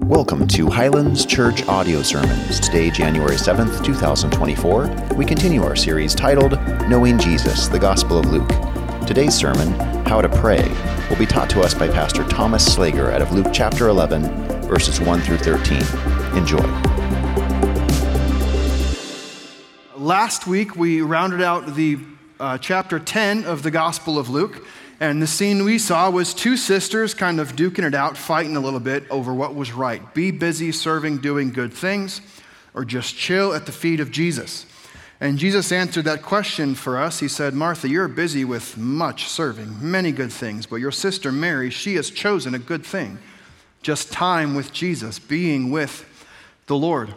Welcome to Highlands Church Audio Sermons. Today, January 7th, 2024, we continue our series titled Knowing Jesus, the Gospel of Luke. Today's sermon, How to Pray, will be taught to us by Pastor Thomas Slager out of Luke chapter 11, verses 1 through 13. Enjoy. Last week, we rounded out the uh, chapter 10 of the Gospel of Luke. And the scene we saw was two sisters kind of duking it out, fighting a little bit over what was right be busy serving, doing good things, or just chill at the feet of Jesus. And Jesus answered that question for us. He said, Martha, you're busy with much serving, many good things, but your sister Mary, she has chosen a good thing just time with Jesus, being with the Lord.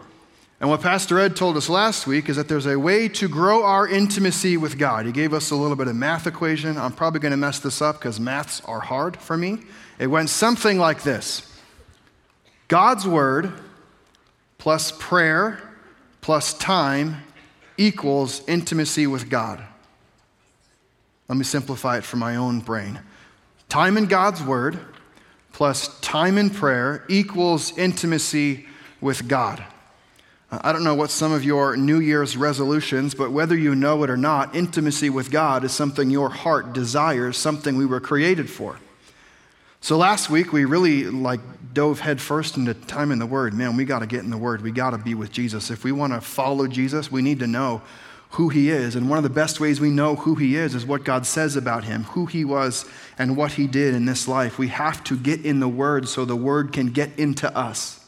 And what Pastor Ed told us last week is that there's a way to grow our intimacy with God. He gave us a little bit of math equation. I'm probably going to mess this up because maths are hard for me. It went something like this God's word plus prayer plus time equals intimacy with God. Let me simplify it for my own brain. Time in God's word plus time in prayer equals intimacy with God. Uh, I don't know what some of your New Year's resolutions, but whether you know it or not, intimacy with God is something your heart desires, something we were created for. So last week we really like dove headfirst into time in the Word. Man, we got to get in the Word. We got to be with Jesus. If we want to follow Jesus, we need to know who He is. And one of the best ways we know who He is is what God says about Him, who He was, and what He did in this life. We have to get in the Word so the Word can get into us.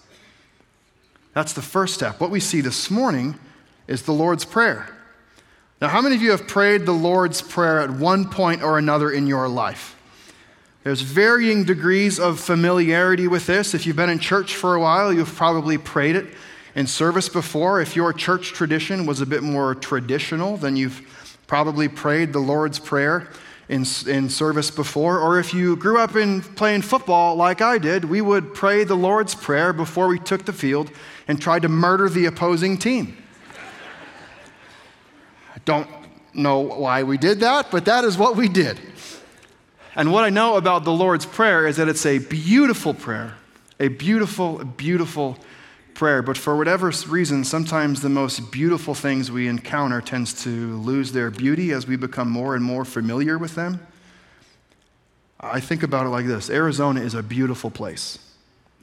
That's the first step. What we see this morning is the Lord's Prayer. Now, how many of you have prayed the Lord's Prayer at one point or another in your life? There's varying degrees of familiarity with this. If you've been in church for a while, you've probably prayed it in service before. If your church tradition was a bit more traditional, then you've probably prayed the Lord's Prayer in, in service before, or if you grew up in playing football like I did, we would pray the Lord's Prayer before we took the field and tried to murder the opposing team. I don't know why we did that, but that is what we did. And what I know about the Lord's Prayer is that it's a beautiful prayer, a beautiful, beautiful prayer. But for whatever reason, sometimes the most beautiful things we encounter tends to lose their beauty as we become more and more familiar with them. I think about it like this Arizona is a beautiful place.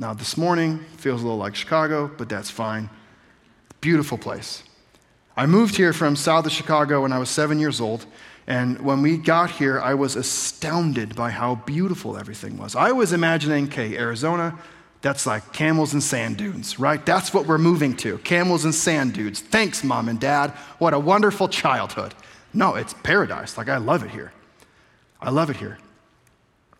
Now, this morning feels a little like Chicago, but that's fine. Beautiful place. I moved here from south of Chicago when I was seven years old, and when we got here, I was astounded by how beautiful everything was. I was imagining, okay, Arizona, that's like camels and sand dunes, right? That's what we're moving to camels and sand dunes. Thanks, mom and dad. What a wonderful childhood. No, it's paradise. Like, I love it here. I love it here.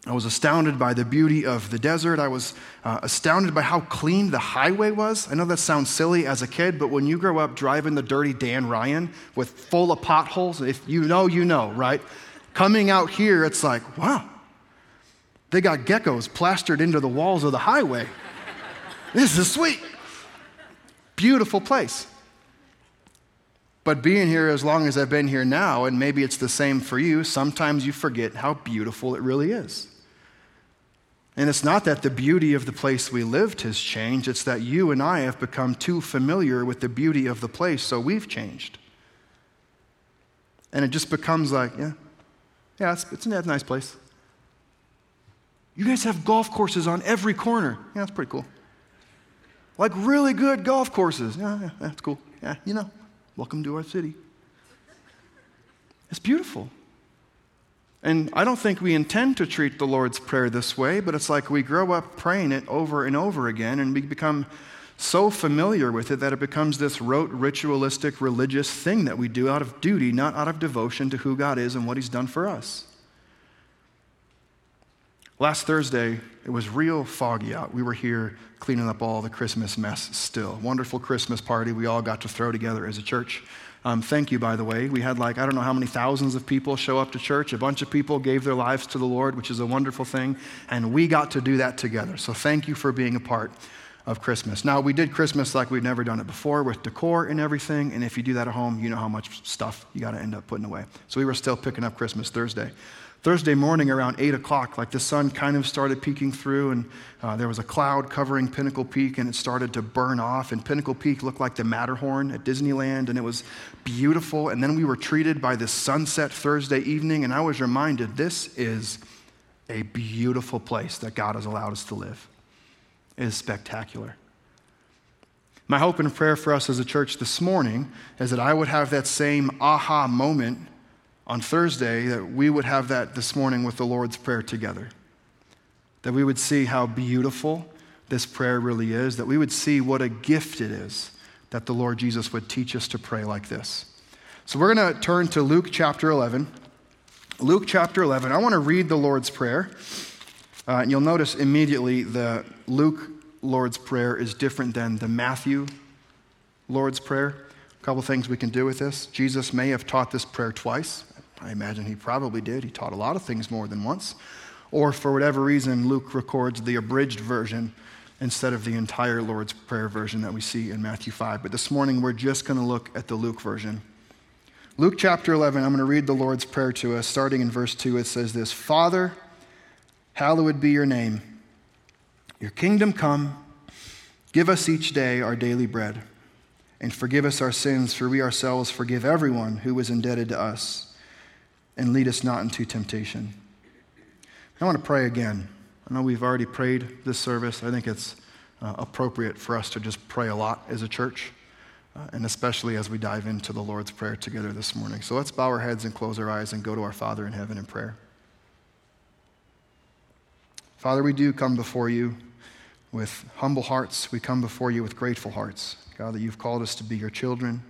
I was astounded by the beauty of the desert. I was uh, astounded by how clean the highway was. I know that sounds silly as a kid, but when you grow up driving the dirty Dan Ryan with full of potholes, if you know, you know, right? Coming out here, it's like, wow, they got geckos plastered into the walls of the highway. this is sweet. Beautiful place. But being here as long as I've been here now, and maybe it's the same for you, sometimes you forget how beautiful it really is. And it's not that the beauty of the place we lived has changed, it's that you and I have become too familiar with the beauty of the place, so we've changed. And it just becomes like, yeah, yeah, it's, it's a nice place. You guys have golf courses on every corner. Yeah, that's pretty cool. Like really good golf courses. Yeah, yeah, that's cool. Yeah, you know, welcome to our city. It's beautiful. And I don't think we intend to treat the Lord's Prayer this way, but it's like we grow up praying it over and over again and we become so familiar with it that it becomes this rote, ritualistic, religious thing that we do out of duty, not out of devotion to who God is and what He's done for us. Last Thursday, it was real foggy out. We were here cleaning up all the Christmas mess still. Wonderful Christmas party we all got to throw together as a church. Um, thank you, by the way. We had like, I don't know how many thousands of people show up to church. A bunch of people gave their lives to the Lord, which is a wonderful thing. And we got to do that together. So thank you for being a part of Christmas. Now, we did Christmas like we'd never done it before with decor and everything. And if you do that at home, you know how much stuff you got to end up putting away. So we were still picking up Christmas Thursday. Thursday morning around 8 o'clock, like the sun kind of started peeking through, and uh, there was a cloud covering Pinnacle Peak, and it started to burn off. And Pinnacle Peak looked like the Matterhorn at Disneyland, and it was beautiful. And then we were treated by this sunset Thursday evening, and I was reminded this is a beautiful place that God has allowed us to live. It is spectacular. My hope and prayer for us as a church this morning is that I would have that same aha moment on Thursday, that we would have that this morning with the Lord's Prayer together. That we would see how beautiful this prayer really is, that we would see what a gift it is that the Lord Jesus would teach us to pray like this. So we're going to turn to Luke chapter 11. Luke chapter 11. I want to read the Lord's Prayer. Uh, and you'll notice immediately the Luke Lord's Prayer is different than the Matthew Lord's Prayer. A couple things we can do with this. Jesus may have taught this prayer twice. I imagine he probably did. He taught a lot of things more than once. Or for whatever reason, Luke records the abridged version instead of the entire Lord's Prayer version that we see in Matthew 5. But this morning, we're just going to look at the Luke version. Luke chapter 11, I'm going to read the Lord's Prayer to us. Starting in verse 2, it says this Father, hallowed be your name. Your kingdom come. Give us each day our daily bread. And forgive us our sins, for we ourselves forgive everyone who is indebted to us and lead us not into temptation. I want to pray again. I know we've already prayed this service. I think it's uh, appropriate for us to just pray a lot as a church, uh, and especially as we dive into the Lord's Prayer together this morning. So let's bow our heads and close our eyes and go to our Father in heaven in prayer. Father, we do come before you with humble hearts. We come before you with grateful hearts. God, that you've called us to be your children.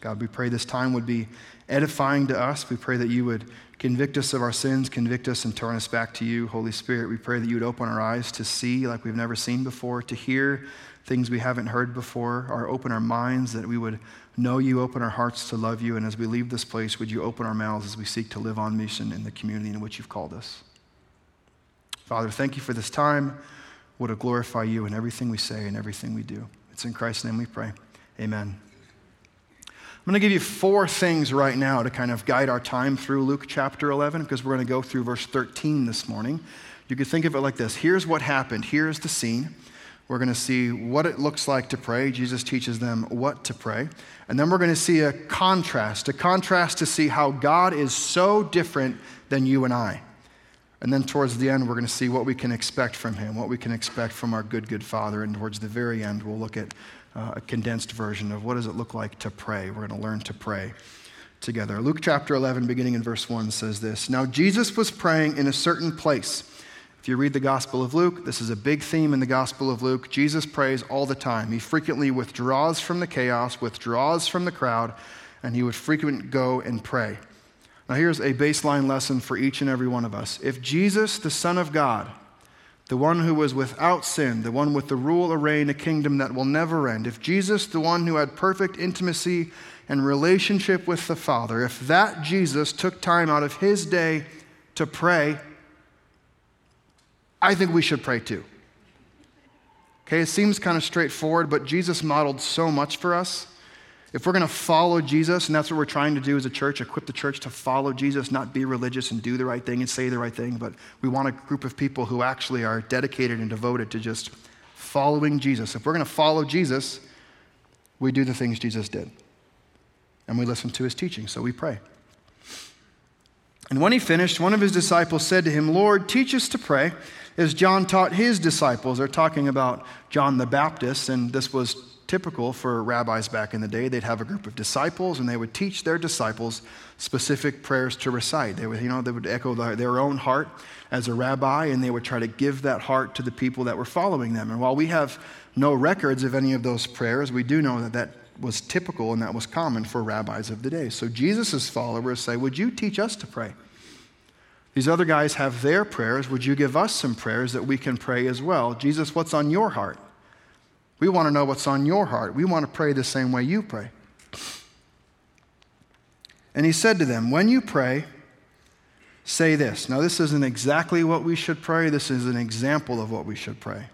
God, we pray this time would be edifying to us. We pray that you would convict us of our sins, convict us, and turn us back to you. Holy Spirit, we pray that you would open our eyes to see like we've never seen before, to hear things we haven't heard before, or open our minds that we would know you, open our hearts to love you. And as we leave this place, would you open our mouths as we seek to live on mission in the community in which you've called us? Father, thank you for this time. Would it glorify you in everything we say and everything we do? It's in Christ's name we pray. Amen. I'm going to give you four things right now to kind of guide our time through Luke chapter 11 because we're going to go through verse 13 this morning. You could think of it like this Here's what happened, here's the scene. We're going to see what it looks like to pray. Jesus teaches them what to pray. And then we're going to see a contrast, a contrast to see how God is so different than you and I. And then towards the end, we're going to see what we can expect from Him, what we can expect from our good, good Father. And towards the very end, we'll look at uh, a condensed version of what does it look like to pray. We're going to learn to pray together. Luke chapter 11, beginning in verse 1, says this Now Jesus was praying in a certain place. If you read the Gospel of Luke, this is a big theme in the Gospel of Luke. Jesus prays all the time. He frequently withdraws from the chaos, withdraws from the crowd, and he would frequently go and pray. Now, here's a baseline lesson for each and every one of us. If Jesus, the Son of God, the one who was without sin, the one with the rule, a reign, a kingdom that will never end, if Jesus, the one who had perfect intimacy and relationship with the Father, if that Jesus took time out of his day to pray, I think we should pray too. Okay, it seems kind of straightforward, but Jesus modeled so much for us. If we're going to follow Jesus, and that's what we're trying to do as a church, equip the church to follow Jesus, not be religious and do the right thing and say the right thing, but we want a group of people who actually are dedicated and devoted to just following Jesus. If we're going to follow Jesus, we do the things Jesus did. And we listen to his teaching, so we pray. And when he finished, one of his disciples said to him, Lord, teach us to pray, as John taught his disciples. They're talking about John the Baptist, and this was typical for rabbis back in the day. They'd have a group of disciples and they would teach their disciples specific prayers to recite. They would, you know, they would echo their own heart as a rabbi and they would try to give that heart to the people that were following them. And while we have no records of any of those prayers, we do know that that was typical and that was common for rabbis of the day. So Jesus' followers say, Would you teach us to pray? These other guys have their prayers. Would you give us some prayers that we can pray as well? Jesus, what's on your heart? We want to know what's on your heart. We want to pray the same way you pray. And he said to them, When you pray, say this. Now, this isn't exactly what we should pray, this is an example of what we should pray.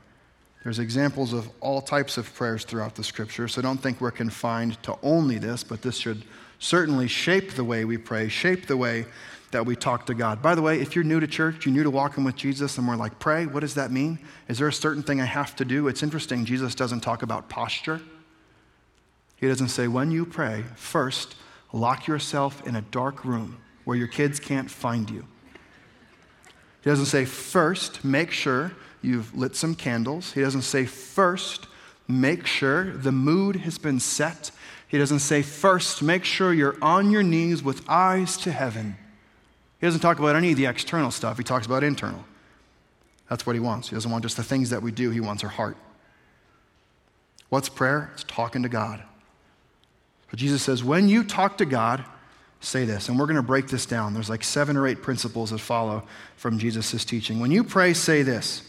There's examples of all types of prayers throughout the scripture, so don't think we're confined to only this, but this should certainly shape the way we pray, shape the way that we talk to God. By the way, if you're new to church, you're new to walking with Jesus, and we're like, pray, what does that mean? Is there a certain thing I have to do? It's interesting, Jesus doesn't talk about posture. He doesn't say, when you pray, first, lock yourself in a dark room where your kids can't find you. He doesn't say, first, make sure you've lit some candles. He doesn't say, first, make sure the mood has been set. He doesn't say, first, make sure you're on your knees with eyes to heaven. He doesn't talk about any of the external stuff, he talks about internal. That's what he wants. He doesn't want just the things that we do, he wants our heart. What's prayer? It's talking to God. But Jesus says, when you talk to God, say this. And we're going to break this down. There's like seven or eight principles that follow from Jesus' teaching. When you pray, say this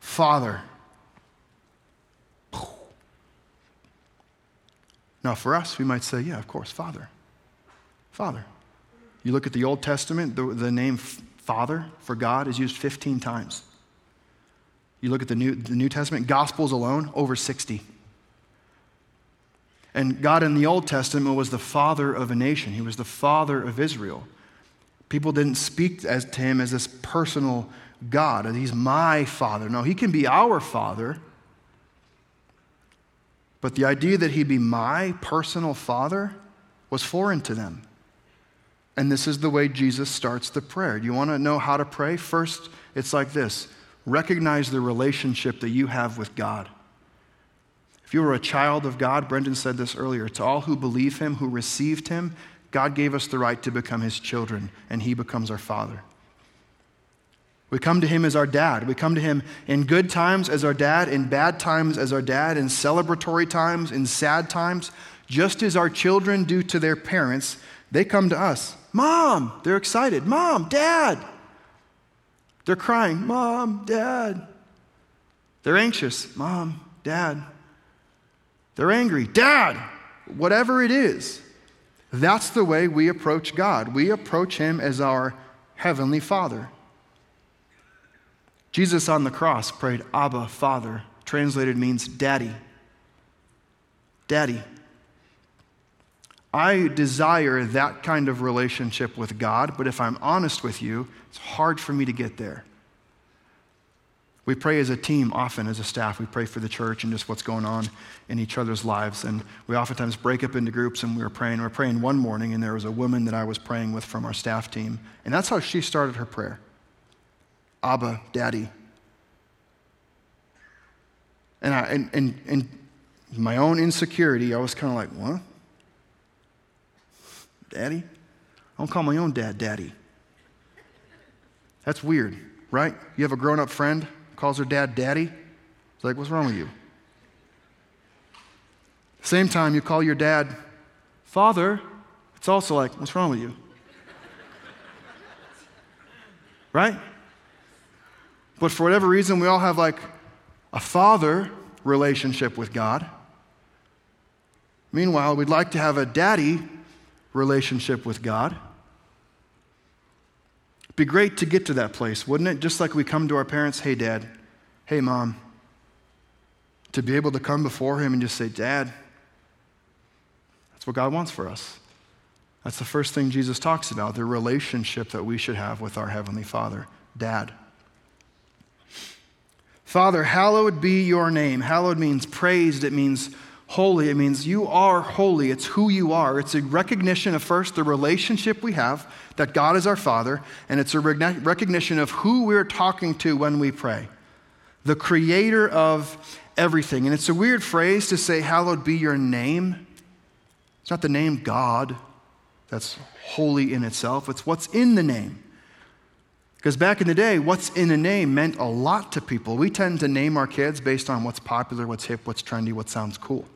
Father. Now, for us, we might say, yeah, of course, Father. Father. You look at the Old Testament, the, the name Father for God is used 15 times. You look at the New, the New Testament, Gospels alone, over 60. And God in the Old Testament was the father of a nation, He was the father of Israel. People didn't speak as, to Him as this personal God, He's my father. No, He can be our father. But the idea that He'd be my personal father was foreign to them. And this is the way Jesus starts the prayer. Do you want to know how to pray? First, it's like this recognize the relationship that you have with God. If you were a child of God, Brendan said this earlier, to all who believe him, who received him, God gave us the right to become his children, and he becomes our father. We come to him as our dad. We come to him in good times as our dad, in bad times as our dad, in celebratory times, in sad times. Just as our children do to their parents, they come to us. Mom, they're excited. Mom, dad. They're crying. Mom, dad. They're anxious. Mom, dad. They're angry. Dad, whatever it is. That's the way we approach God. We approach Him as our Heavenly Father. Jesus on the cross prayed, Abba, Father. Translated means daddy. Daddy. I desire that kind of relationship with God, but if I'm honest with you, it's hard for me to get there. We pray as a team often, as a staff. We pray for the church and just what's going on in each other's lives. And we oftentimes break up into groups and we were praying. We were praying one morning, and there was a woman that I was praying with from our staff team. And that's how she started her prayer Abba, Daddy. And, I, and, and, and my own insecurity, I was kind of like, what? Daddy? I don't call my own dad daddy. That's weird, right? You have a grown up friend, calls her dad daddy. It's like, what's wrong with you? Same time you call your dad father, it's also like, what's wrong with you? right? But for whatever reason, we all have like a father relationship with God. Meanwhile, we'd like to have a daddy relationship with God. It'd be great to get to that place, wouldn't it? Just like we come to our parents, hey, dad, hey, mom. To be able to come before him and just say, Dad, that's what God wants for us. That's the first thing Jesus talks about the relationship that we should have with our Heavenly Father, Dad. Father, hallowed be your name. Hallowed means praised, it means holy. It means you are holy. It's who you are. It's a recognition of first the relationship we have, that God is our Father, and it's a recognition of who we're talking to when we pray the creator of everything. And it's a weird phrase to say, Hallowed be your name. It's not the name God that's holy in itself, it's what's in the name. Because back in the day, what's in a name meant a lot to people. We tend to name our kids based on what's popular, what's hip, what's trendy, what sounds cool.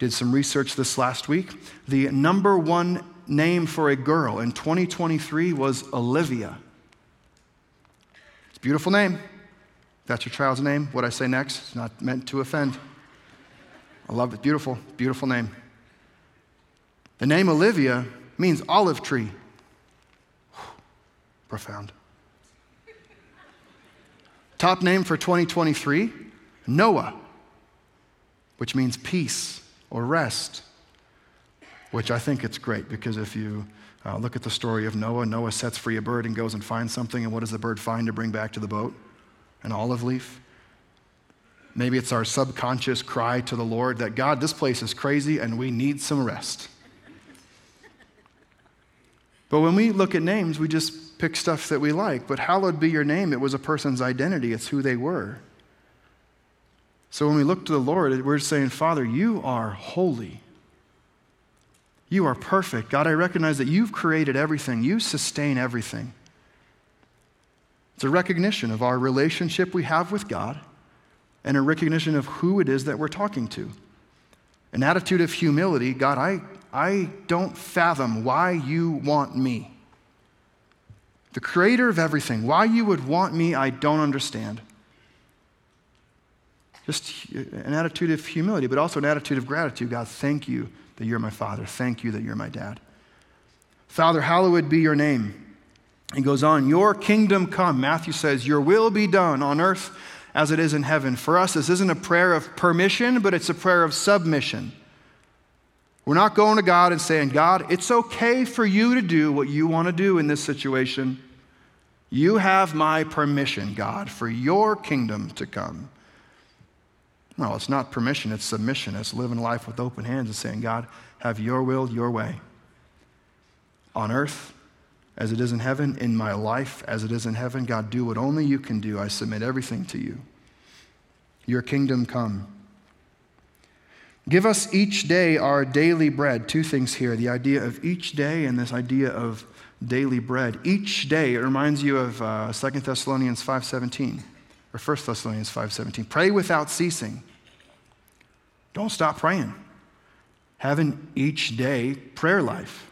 Did some research this last week. The number one name for a girl in 2023 was Olivia. It's a beautiful name. That's your child's name. What I say next is not meant to offend. I love it. Beautiful, beautiful name. The name Olivia means olive tree. Profound. Top name for 2023 Noah, which means peace or rest. which I think it's great because if you uh, look at the story of Noah, Noah sets free a bird and goes and finds something, and what does the bird find to bring back to the boat? An olive leaf. Maybe it's our subconscious cry to the Lord that God, this place is crazy and we need some rest. But when we look at names, we just pick stuff that we like. But hallowed be your name, it was a person's identity, it's who they were. So when we look to the Lord, we're saying, Father, you are holy. You are perfect. God, I recognize that you've created everything, you sustain everything. It's a recognition of our relationship we have with God and a recognition of who it is that we're talking to. An attitude of humility God, I, I don't fathom why you want me. The creator of everything, why you would want me, I don't understand. Just uh, an attitude of humility, but also an attitude of gratitude. God, thank you that you're my father. Thank you that you're my dad. Father, hallowed be your name. He goes on, Your kingdom come. Matthew says, Your will be done on earth as it is in heaven. For us, this isn't a prayer of permission, but it's a prayer of submission. We're not going to God and saying, God, it's okay for you to do what you want to do in this situation. You have my permission, God, for your kingdom to come. No, it's not permission, it's submission. It's living life with open hands and saying, God, have your will, your way. On earth as it is in heaven, in my life as it is in heaven. God, do what only you can do. I submit everything to you. Your kingdom come. Give us each day our daily bread. Two things here the idea of each day and this idea of daily bread. Each day, it reminds you of uh, 2 Thessalonians 5.17 or 1 Thessalonians 5.17. Pray without ceasing. Don't stop praying. Have an each day prayer life.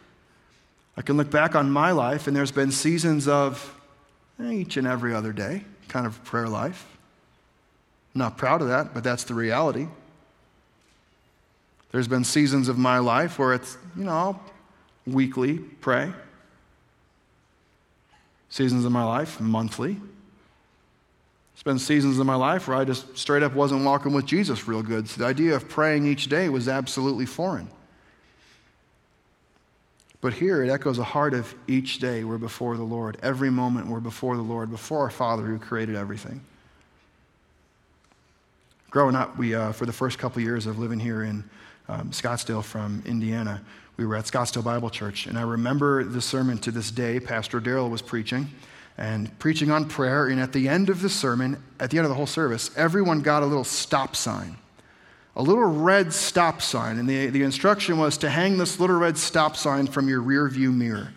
I can look back on my life, and there's been seasons of eh, each and every other day kind of prayer life. I'm not proud of that, but that's the reality. There's been seasons of my life where it's, you know, weekly pray. Seasons of my life, monthly. Been seasons of my life where I just straight up wasn't walking with Jesus real good. So the idea of praying each day was absolutely foreign. But here it echoes a heart of each day we're before the Lord. Every moment we're before the Lord, before our Father who created everything. Growing up, we, uh, for the first couple years of living here in um, Scottsdale from Indiana, we were at Scottsdale Bible Church. And I remember the sermon to this day. Pastor Daryl was preaching and preaching on prayer. And at the end of the sermon, at the end of the whole service, everyone got a little stop sign a little red stop sign. And the, the instruction was to hang this little red stop sign from your rear view mirror.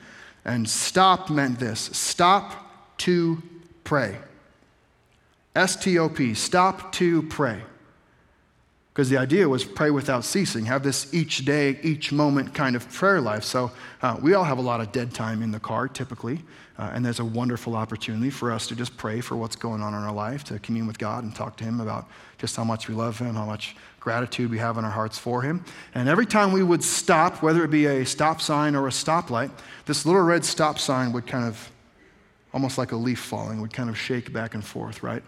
And stop meant this stop to pray. S T O P, stop to pray. Because the idea was pray without ceasing, have this each day, each moment kind of prayer life. So uh, we all have a lot of dead time in the car typically. Uh, and there's a wonderful opportunity for us to just pray for what's going on in our life, to commune with God and talk to Him about just how much we love Him, how much gratitude we have in our hearts for Him. And every time we would stop, whether it be a stop sign or a stoplight, this little red stop sign would kind of, almost like a leaf falling, would kind of shake back and forth, right?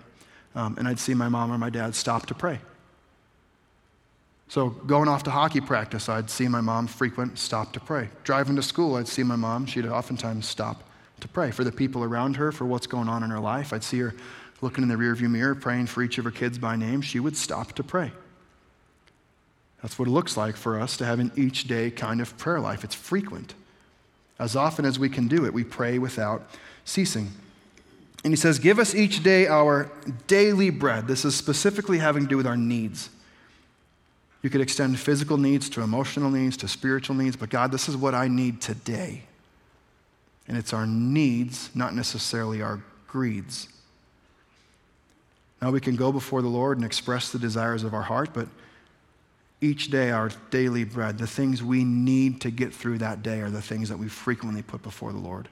Um, and I'd see my mom or my dad stop to pray. So, going off to hockey practice, I'd see my mom frequent stop to pray. Driving to school, I'd see my mom, she'd oftentimes stop to pray for the people around her, for what's going on in her life. I'd see her looking in the rearview mirror, praying for each of her kids by name. She would stop to pray. That's what it looks like for us to have an each day kind of prayer life. It's frequent. As often as we can do it, we pray without ceasing. And he says, Give us each day our daily bread. This is specifically having to do with our needs. You could extend physical needs to emotional needs to spiritual needs, but God, this is what I need today. And it's our needs, not necessarily our greeds. Now we can go before the Lord and express the desires of our heart, but each day our daily bread, the things we need to get through that day, are the things that we frequently put before the Lord.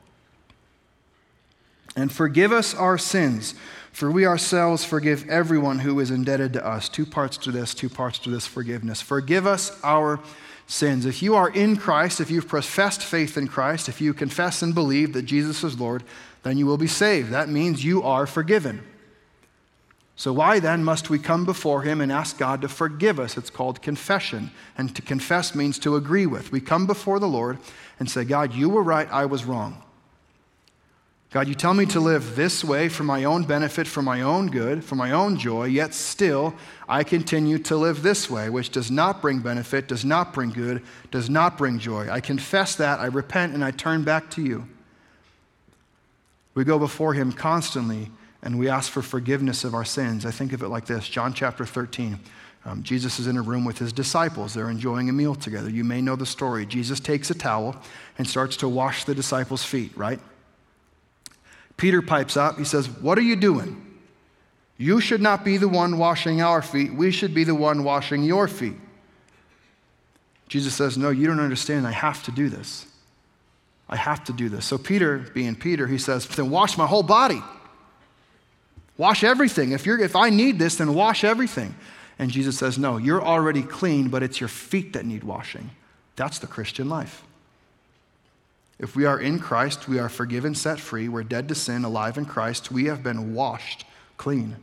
And forgive us our sins, for we ourselves forgive everyone who is indebted to us. Two parts to this, two parts to this forgiveness. Forgive us our sins. If you are in Christ, if you've professed faith in Christ, if you confess and believe that Jesus is Lord, then you will be saved. That means you are forgiven. So, why then must we come before Him and ask God to forgive us? It's called confession. And to confess means to agree with. We come before the Lord and say, God, you were right, I was wrong. God, you tell me to live this way for my own benefit, for my own good, for my own joy, yet still I continue to live this way, which does not bring benefit, does not bring good, does not bring joy. I confess that, I repent, and I turn back to you. We go before Him constantly and we ask for forgiveness of our sins. I think of it like this John chapter 13. Um, Jesus is in a room with his disciples. They're enjoying a meal together. You may know the story. Jesus takes a towel and starts to wash the disciples' feet, right? Peter pipes up. He says, What are you doing? You should not be the one washing our feet. We should be the one washing your feet. Jesus says, No, you don't understand. I have to do this. I have to do this. So, Peter, being Peter, he says, Then wash my whole body. Wash everything. If, you're, if I need this, then wash everything. And Jesus says, No, you're already clean, but it's your feet that need washing. That's the Christian life. If we are in Christ, we are forgiven, set free. We're dead to sin, alive in Christ. We have been washed clean.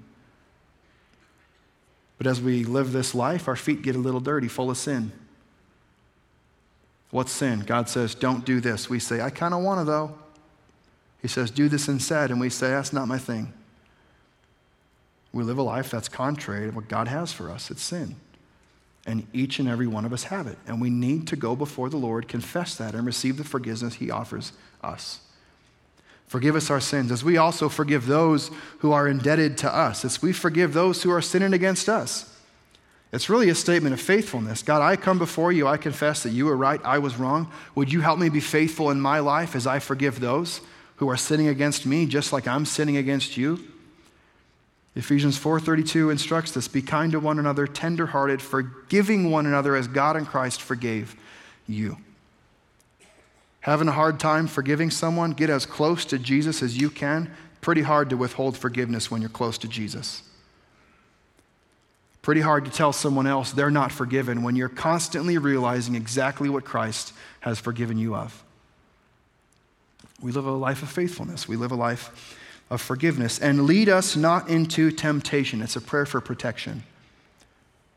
But as we live this life, our feet get a little dirty, full of sin. What's sin? God says, Don't do this. We say, I kind of want to, though. He says, Do this instead. And we say, That's not my thing. We live a life that's contrary to what God has for us. It's sin. And each and every one of us have it. And we need to go before the Lord, confess that, and receive the forgiveness He offers us. Forgive us our sins as we also forgive those who are indebted to us, as we forgive those who are sinning against us. It's really a statement of faithfulness. God, I come before you. I confess that you were right, I was wrong. Would you help me be faithful in my life as I forgive those who are sinning against me, just like I'm sinning against you? Ephesians 4:32 instructs us, be kind to one another, tenderhearted, forgiving one another as God in Christ forgave you. Having a hard time forgiving someone, get as close to Jesus as you can. Pretty hard to withhold forgiveness when you're close to Jesus. Pretty hard to tell someone else they're not forgiven when you're constantly realizing exactly what Christ has forgiven you of. We live a life of faithfulness. We live a life of forgiveness and lead us not into temptation. It's a prayer for protection.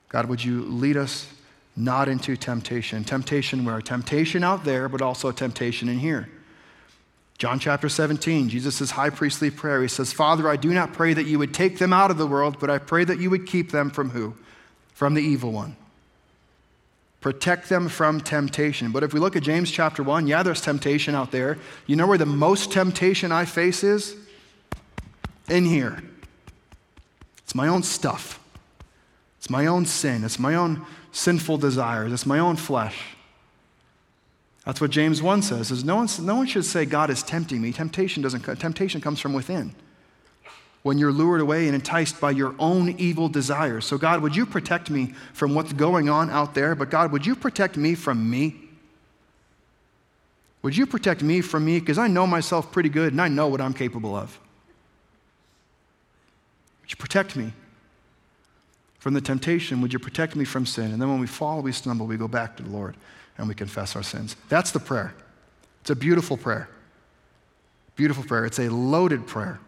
God, would you lead us not into temptation? Temptation where? Temptation out there, but also temptation in here. John chapter 17, Jesus' high priestly prayer. He says, Father, I do not pray that you would take them out of the world, but I pray that you would keep them from who? From the evil one. Protect them from temptation. But if we look at James chapter 1, yeah, there's temptation out there. You know where the most temptation I face is? In here. It's my own stuff. It's my own sin. It's my own sinful desires. It's my own flesh. That's what James 1 says is no one, no one should say God is tempting me. Temptation doesn't temptation comes from within. When you're lured away and enticed by your own evil desires. So God, would you protect me from what's going on out there? But God, would you protect me from me? Would you protect me from me? Because I know myself pretty good and I know what I'm capable of you protect me from the temptation? Would you protect me from sin? And then when we fall, we stumble, we go back to the Lord and we confess our sins. That's the prayer. It's a beautiful prayer. Beautiful prayer. It's a loaded prayer.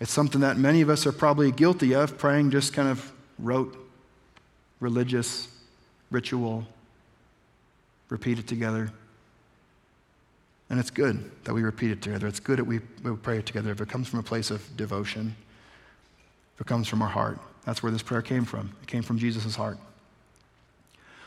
It's something that many of us are probably guilty of, praying just kind of rote, religious, ritual, repeat it together. And it's good that we repeat it together. It's good that we, we pray it together if it comes from a place of devotion if it comes from our heart. That's where this prayer came from. It came from Jesus' heart.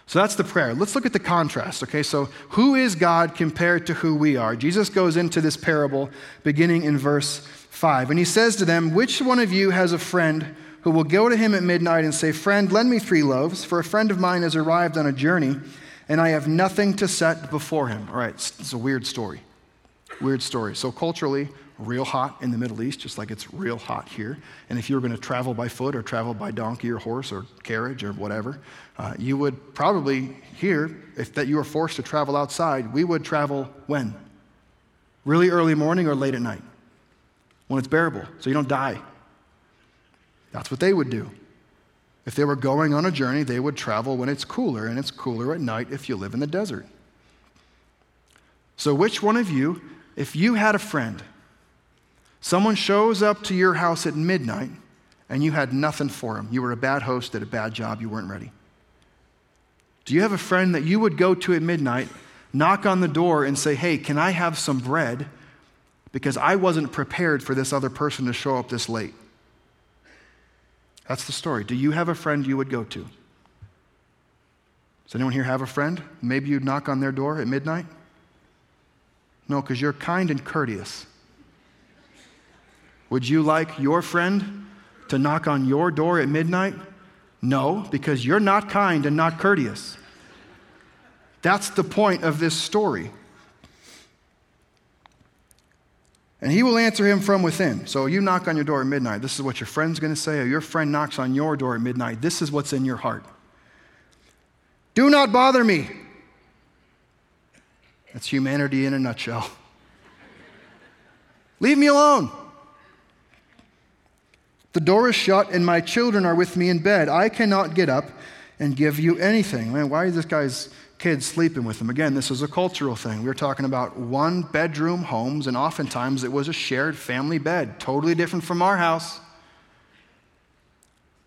So that's the prayer. Let's look at the contrast, okay? So, who is God compared to who we are? Jesus goes into this parable beginning in verse 5. And he says to them, Which one of you has a friend who will go to him at midnight and say, Friend, lend me three loaves, for a friend of mine has arrived on a journey, and I have nothing to set before him? All right, it's a weird story. Weird story. So, culturally, real hot in the Middle East, just like it's real hot here. And if you were going to travel by foot or travel by donkey or horse or carriage or whatever, uh, you would probably here, if that you were forced to travel outside, we would travel when? Really early morning or late at night? When it's bearable, so you don't die. That's what they would do. If they were going on a journey, they would travel when it's cooler, and it's cooler at night if you live in the desert. So, which one of you, if you had a friend Someone shows up to your house at midnight and you had nothing for him. You were a bad host, did a bad job, you weren't ready. Do you have a friend that you would go to at midnight, knock on the door, and say, Hey, can I have some bread? Because I wasn't prepared for this other person to show up this late. That's the story. Do you have a friend you would go to? Does anyone here have a friend? Maybe you'd knock on their door at midnight? No, because you're kind and courteous. Would you like your friend to knock on your door at midnight? No, because you're not kind and not courteous. That's the point of this story. And he will answer him from within. So you knock on your door at midnight. This is what your friend's going to say, or your friend knocks on your door at midnight. This is what's in your heart. Do not bother me. That's humanity in a nutshell. Leave me alone. The door is shut, and my children are with me in bed. I cannot get up and give you anything. Man, why is this guy's kids sleeping with him? Again, this is a cultural thing. We are talking about one bedroom homes, and oftentimes it was a shared family bed, totally different from our house.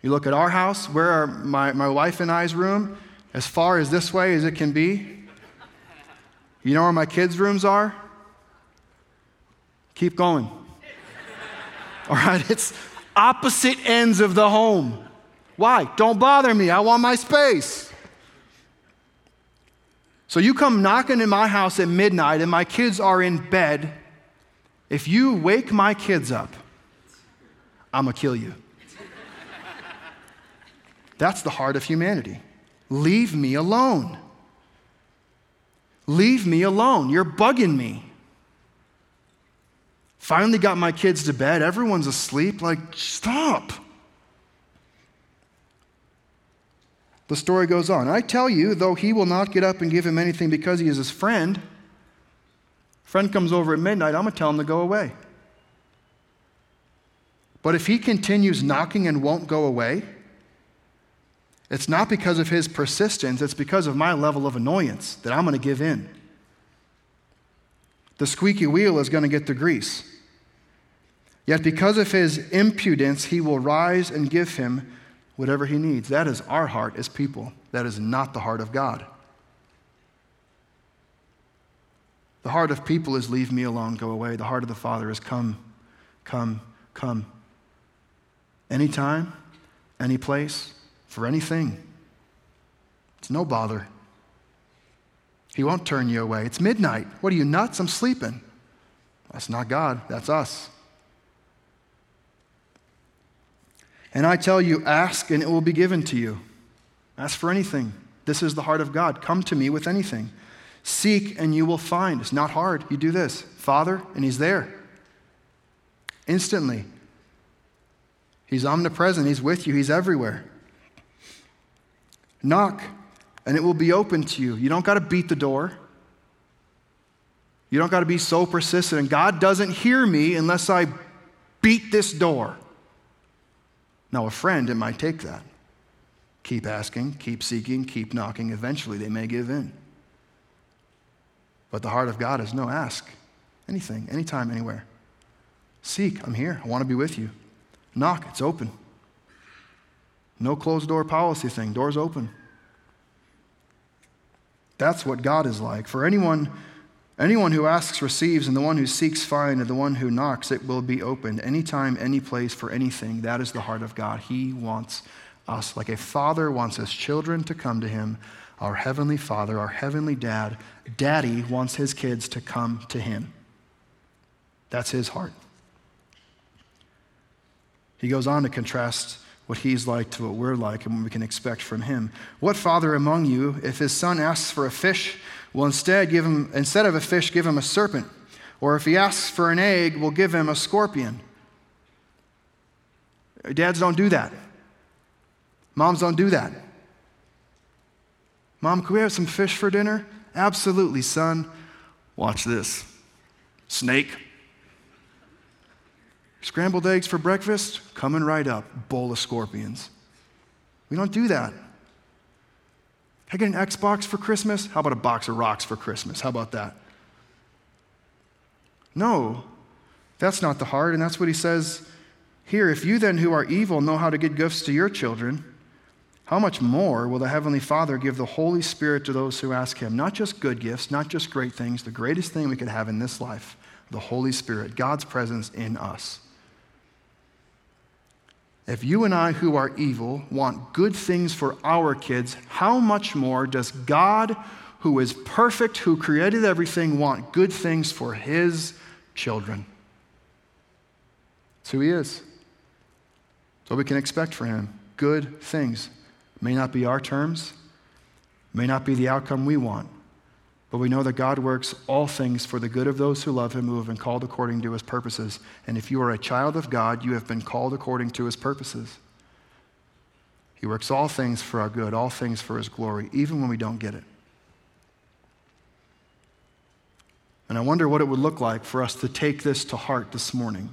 You look at our house, where are my, my wife and I's room? As far as this way as it can be. You know where my kids' rooms are? Keep going. All right, it's opposite ends of the home. Why? Don't bother me. I want my space. So you come knocking in my house at midnight and my kids are in bed. If you wake my kids up, I'm going to kill you. That's the heart of humanity. Leave me alone. Leave me alone. You're bugging me. Finally got my kids to bed. Everyone's asleep. Like, stop. The story goes on. I tell you, though he will not get up and give him anything because he is his friend, friend comes over at midnight, I'm going to tell him to go away. But if he continues knocking and won't go away, it's not because of his persistence, it's because of my level of annoyance that I'm going to give in. The squeaky wheel is going to get the grease. Yet because of his impudence, he will rise and give him whatever he needs. That is our heart as people. That is not the heart of God. The heart of people is leave me alone, go away. The heart of the Father is come, come, come. Anytime, any place, for anything. It's no bother. He won't turn you away. It's midnight. What are you, nuts? I'm sleeping. That's not God, that's us. And I tell you, ask and it will be given to you. Ask for anything. This is the heart of God. Come to me with anything. Seek and you will find. It's not hard. You do this. Father, and He's there. Instantly. He's omnipresent. He's with you. He's everywhere. Knock and it will be open to you. You don't got to beat the door. You don't got to be so persistent. And God doesn't hear me unless I beat this door. Now, a friend, it might take that. Keep asking, keep seeking, keep knocking. Eventually, they may give in. But the heart of God is no, ask anything, anytime, anywhere. Seek, I'm here. I want to be with you. Knock, it's open. No closed door policy thing, doors open. That's what God is like. For anyone Anyone who asks receives, and the one who seeks finds, and the one who knocks it will be opened. Anytime, any place, for anything. That is the heart of God. He wants us, like a father wants his children to come to him. Our heavenly Father, our heavenly Dad, Daddy wants his kids to come to him. That's his heart. He goes on to contrast what he's like to what we're like and what we can expect from him. What father among you, if his son asks for a fish, will instead give him, instead of a fish, give him a serpent. Or if he asks for an egg, we'll give him a scorpion. Dads don't do that. Moms don't do that. Mom, can we have some fish for dinner? Absolutely, son. Watch this. Snake. Scrambled eggs for breakfast? Coming right up. Bowl of scorpions. We don't do that. I get an Xbox for Christmas? How about a box of rocks for Christmas? How about that? No, that's not the heart, and that's what he says Here, if you then who are evil know how to give gifts to your children, how much more will the Heavenly Father give the Holy Spirit to those who ask Him? Not just good gifts, not just great things, the greatest thing we could have in this life the Holy Spirit, God's presence in us. If you and I, who are evil, want good things for our kids, how much more does God, who is perfect, who created everything, want good things for His children? That's who He is. That's what we can expect for Him good things. May not be our terms, may not be the outcome we want, but we know that God works all things for the good of those who love him, who have been called according to his purposes. And if you are a child of God, you have been called according to his purposes. He works all things for our good, all things for his glory, even when we don't get it. And I wonder what it would look like for us to take this to heart this morning.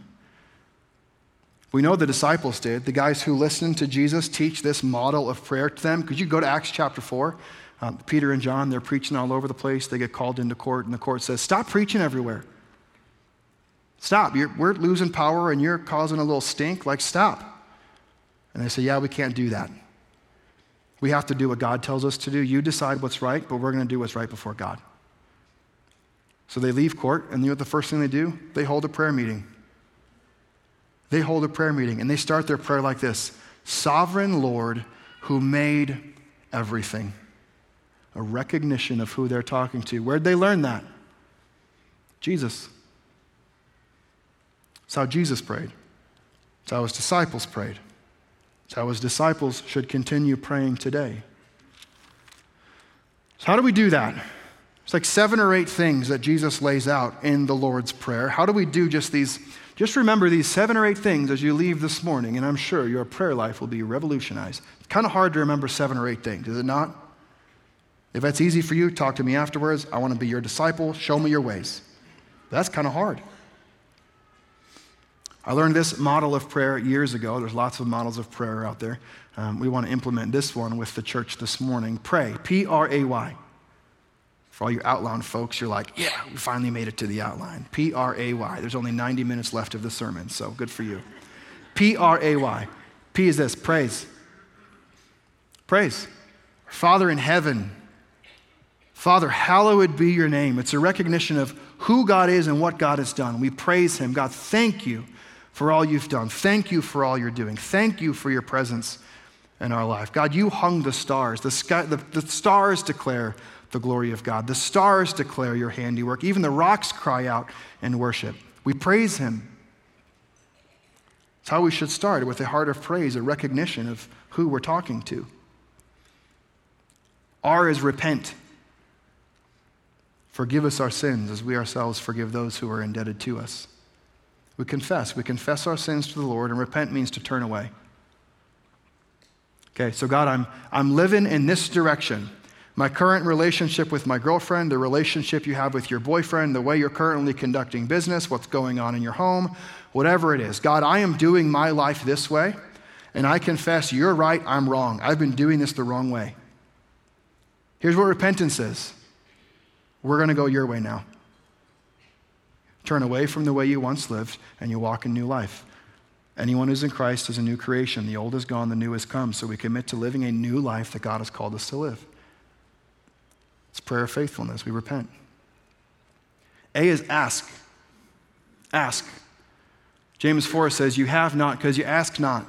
We know the disciples did. The guys who listened to Jesus teach this model of prayer to them. Could you go to Acts chapter 4? Um, Peter and John, they're preaching all over the place. They get called into court, and the court says, Stop preaching everywhere. Stop. You're, we're losing power and you're causing a little stink. Like, stop. And they say, Yeah, we can't do that. We have to do what God tells us to do. You decide what's right, but we're going to do what's right before God. So they leave court, and you know what the first thing they do? They hold a prayer meeting. They hold a prayer meeting, and they start their prayer like this Sovereign Lord who made everything a recognition of who they're talking to. Where'd they learn that? Jesus. It's how Jesus prayed. It's how his disciples prayed. It's how his disciples should continue praying today. So, how do we do that? It's like seven or eight things that Jesus lays out in the Lord's Prayer. How do we do just these? Just remember these seven or eight things as you leave this morning, and I'm sure your prayer life will be revolutionized. It's kind of hard to remember seven or eight things, is it not? If that's easy for you, talk to me afterwards. I want to be your disciple. Show me your ways. That's kind of hard. I learned this model of prayer years ago. There's lots of models of prayer out there. Um, we want to implement this one with the church this morning. Pray, P R A Y. For all you outline folks, you're like, yeah, we finally made it to the outline. P R A Y. There's only 90 minutes left of the sermon, so good for you. P R A Y. P is this praise. Praise. Father in heaven, Father, hallowed be your name. It's a recognition of who God is and what God has done. We praise him. God, thank you for all you've done. Thank you for all you're doing. Thank you for your presence in our life. God, you hung the stars. The, sky, the, the stars declare the glory of God. The stars declare your handiwork. Even the rocks cry out in worship. We praise him. It's how we should start with a heart of praise, a recognition of who we're talking to. R is repent. Forgive us our sins as we ourselves forgive those who are indebted to us. We confess. We confess our sins to the Lord, and repent means to turn away. Okay, so God, I'm, I'm living in this direction. My current relationship with my girlfriend, the relationship you have with your boyfriend, the way you're currently conducting business, what's going on in your home, whatever it is. God, I am doing my life this way, and I confess you're right, I'm wrong. I've been doing this the wrong way. Here's what repentance is we're going to go your way now. Turn away from the way you once lived and you walk in new life. Anyone who's in Christ is a new creation. The old is gone, the new has come. So we commit to living a new life that God has called us to live. It's prayer of faithfulness. We repent. A is ask. Ask. James 4 says, You have not because you ask not.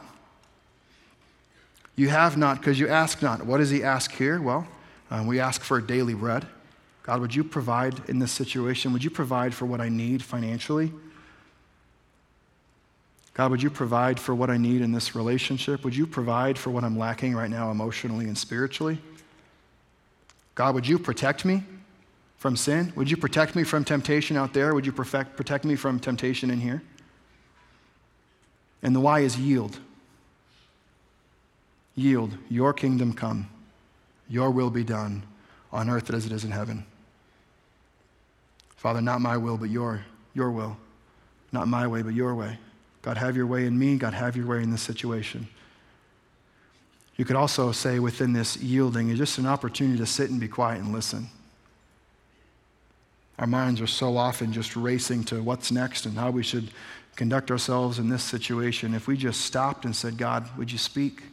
You have not because you ask not. What does he ask here? Well, um, we ask for daily bread. God, would you provide in this situation? Would you provide for what I need financially? God, would you provide for what I need in this relationship? Would you provide for what I'm lacking right now emotionally and spiritually? God, would you protect me from sin? Would you protect me from temptation out there? Would you perfect, protect me from temptation in here? And the Y is yield. Yield. Your kingdom come, your will be done on earth as it is in heaven. Father, not my will, but your, your will. Not my way, but your way. God, have your way in me. God, have your way in this situation. You could also say within this yielding is just an opportunity to sit and be quiet and listen. Our minds are so often just racing to what's next and how we should conduct ourselves in this situation. If we just stopped and said, God, would you speak?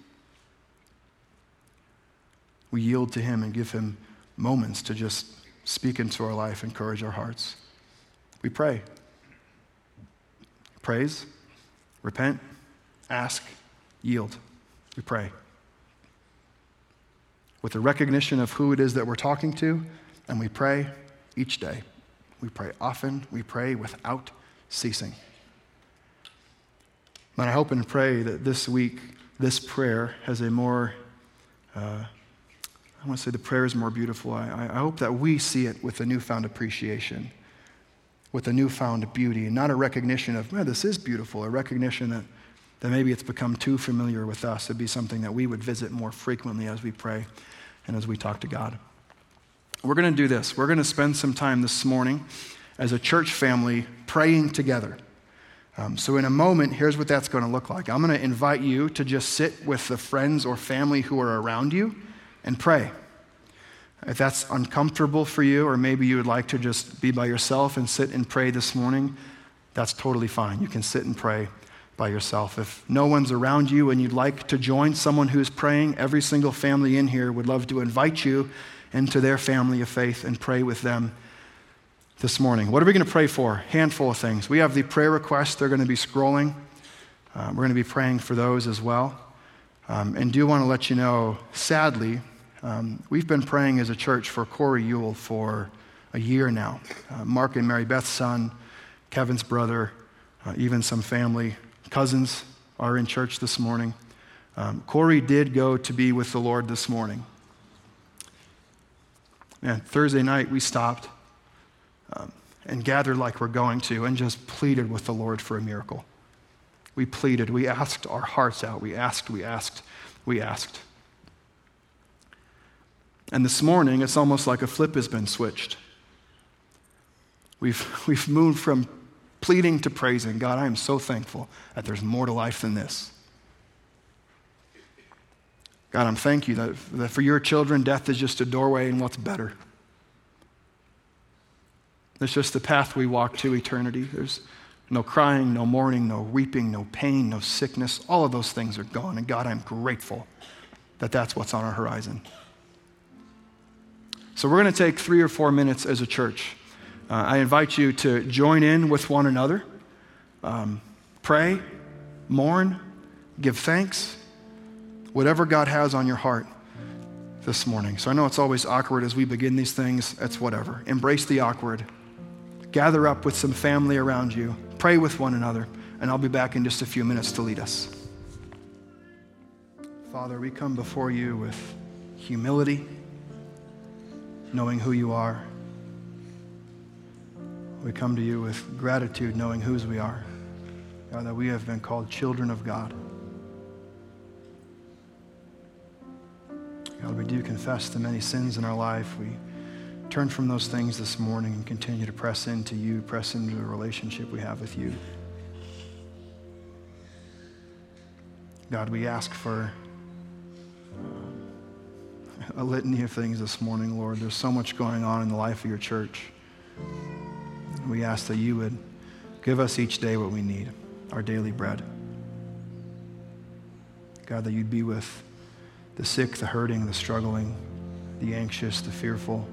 We yield to Him and give Him moments to just speak into our life, encourage our hearts. We pray. Praise, repent, ask, yield. We pray. With the recognition of who it is that we're talking to, and we pray each day. We pray often, we pray without ceasing. And I hope and pray that this week, this prayer has a more, uh, I want to say the prayer is more beautiful. I, I hope that we see it with a newfound appreciation, with a newfound beauty, and not a recognition of, man, this is beautiful, a recognition that, that maybe it's become too familiar with us. It'd be something that we would visit more frequently as we pray and as we talk to God. We're going to do this. We're going to spend some time this morning as a church family praying together. Um, so, in a moment, here's what that's going to look like. I'm going to invite you to just sit with the friends or family who are around you and pray. If that's uncomfortable for you, or maybe you would like to just be by yourself and sit and pray this morning, that's totally fine. You can sit and pray by yourself. If no one's around you and you'd like to join someone who's praying, every single family in here would love to invite you into their family of faith and pray with them this morning. What are we going to pray for? Handful of things. We have the prayer requests, they're going to be scrolling. Uh, we're going to be praying for those as well. Um, and do want to let you know, sadly, um, we've been praying as a church for Corey Yule for a year now. Uh, Mark and Mary Beth's son, Kevin's brother, uh, even some family, cousins are in church this morning. Um, Corey did go to be with the Lord this morning. And Thursday night, we stopped um, and gathered like we're going to and just pleaded with the Lord for a miracle. We pleaded, we asked our hearts out, we asked, we asked, we asked. And this morning, it's almost like a flip has been switched. We've, we've moved from pleading to praising. God, I am so thankful that there's more to life than this. God, I'm thank you that, that for your children, death is just a doorway and what's better. It's just the path we walk to eternity. There's no crying, no mourning, no weeping, no pain, no sickness. All of those things are gone. And God, I'm grateful that that's what's on our horizon. So we're going to take three or four minutes as a church. Uh, I invite you to join in with one another, um, pray, mourn, give thanks, whatever God has on your heart this morning. So I know it's always awkward as we begin these things. It's whatever. Embrace the awkward. Gather up with some family around you. Pray with one another. And I'll be back in just a few minutes to lead us. Father, we come before you with humility, knowing who you are. We come to you with gratitude, knowing whose we are. God, that we have been called children of God. God, we do confess the many sins in our life. We turn from those things this morning and continue to press into you, press into the relationship we have with you. God, we ask for a litany of things this morning, Lord. There's so much going on in the life of your church. We ask that you would give us each day what we need, our daily bread. God, that you'd be with the sick, the hurting, the struggling, the anxious, the fearful.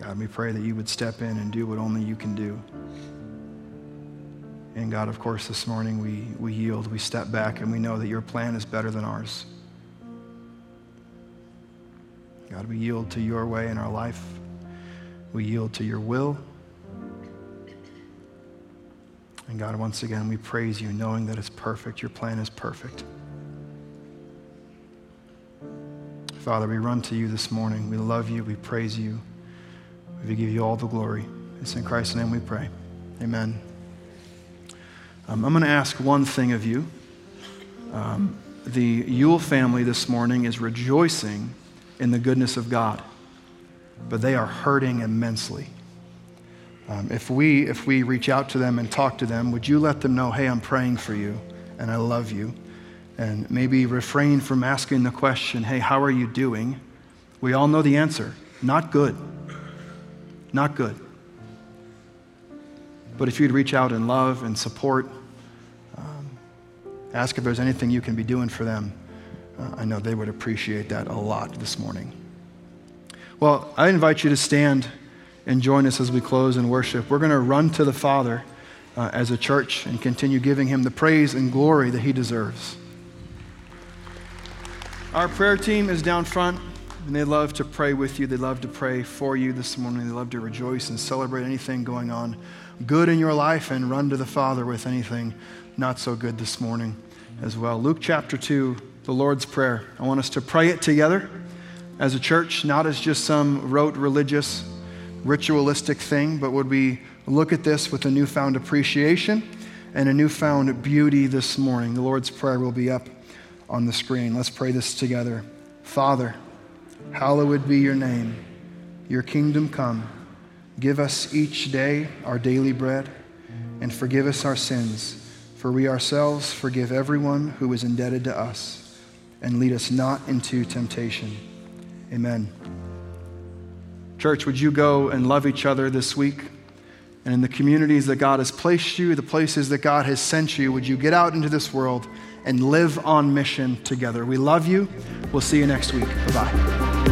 God, we pray that you would step in and do what only you can do. And God, of course, this morning we, we yield, we step back, and we know that your plan is better than ours. God, we yield to your way in our life. We yield to your will. And God, once again, we praise you knowing that it's perfect. Your plan is perfect. Father, we run to you this morning. We love you. We praise you. We give you all the glory. It's in Christ's name we pray. Amen. Um, I'm going to ask one thing of you. Um, the Yule family this morning is rejoicing in the goodness of God, but they are hurting immensely. Um, if, we, if we reach out to them and talk to them, would you let them know, hey, I'm praying for you and I love you? and maybe refrain from asking the question, hey, how are you doing? We all know the answer not good. not good. But if you'd reach out in love and support, um, ask if there's anything you can be doing for them, uh, I know they would appreciate that a lot this morning. Well, I invite you to stand and join us as we close in worship. We're going to run to the Father uh, as a church and continue giving him the praise and glory that he deserves. Our prayer team is down front, and they love to pray with you. They love to pray for you this morning. They love to rejoice and celebrate anything going on good in your life and run to the Father with anything not so good this morning as well. Luke chapter 2, the Lord's Prayer. I want us to pray it together as a church, not as just some rote religious, ritualistic thing, but would we look at this with a newfound appreciation and a newfound beauty this morning? The Lord's Prayer will be up on the screen. Let's pray this together. Father, hallowed be your name, your kingdom come. Give us each day our daily bread, and forgive us our sins, for we ourselves forgive everyone who is indebted to us, and lead us not into temptation. Amen. Church, would you go and love each other this week? And in the communities that God has placed you, the places that God has sent you, would you get out into this world and live on mission together? We love you. We'll see you next week. Bye bye.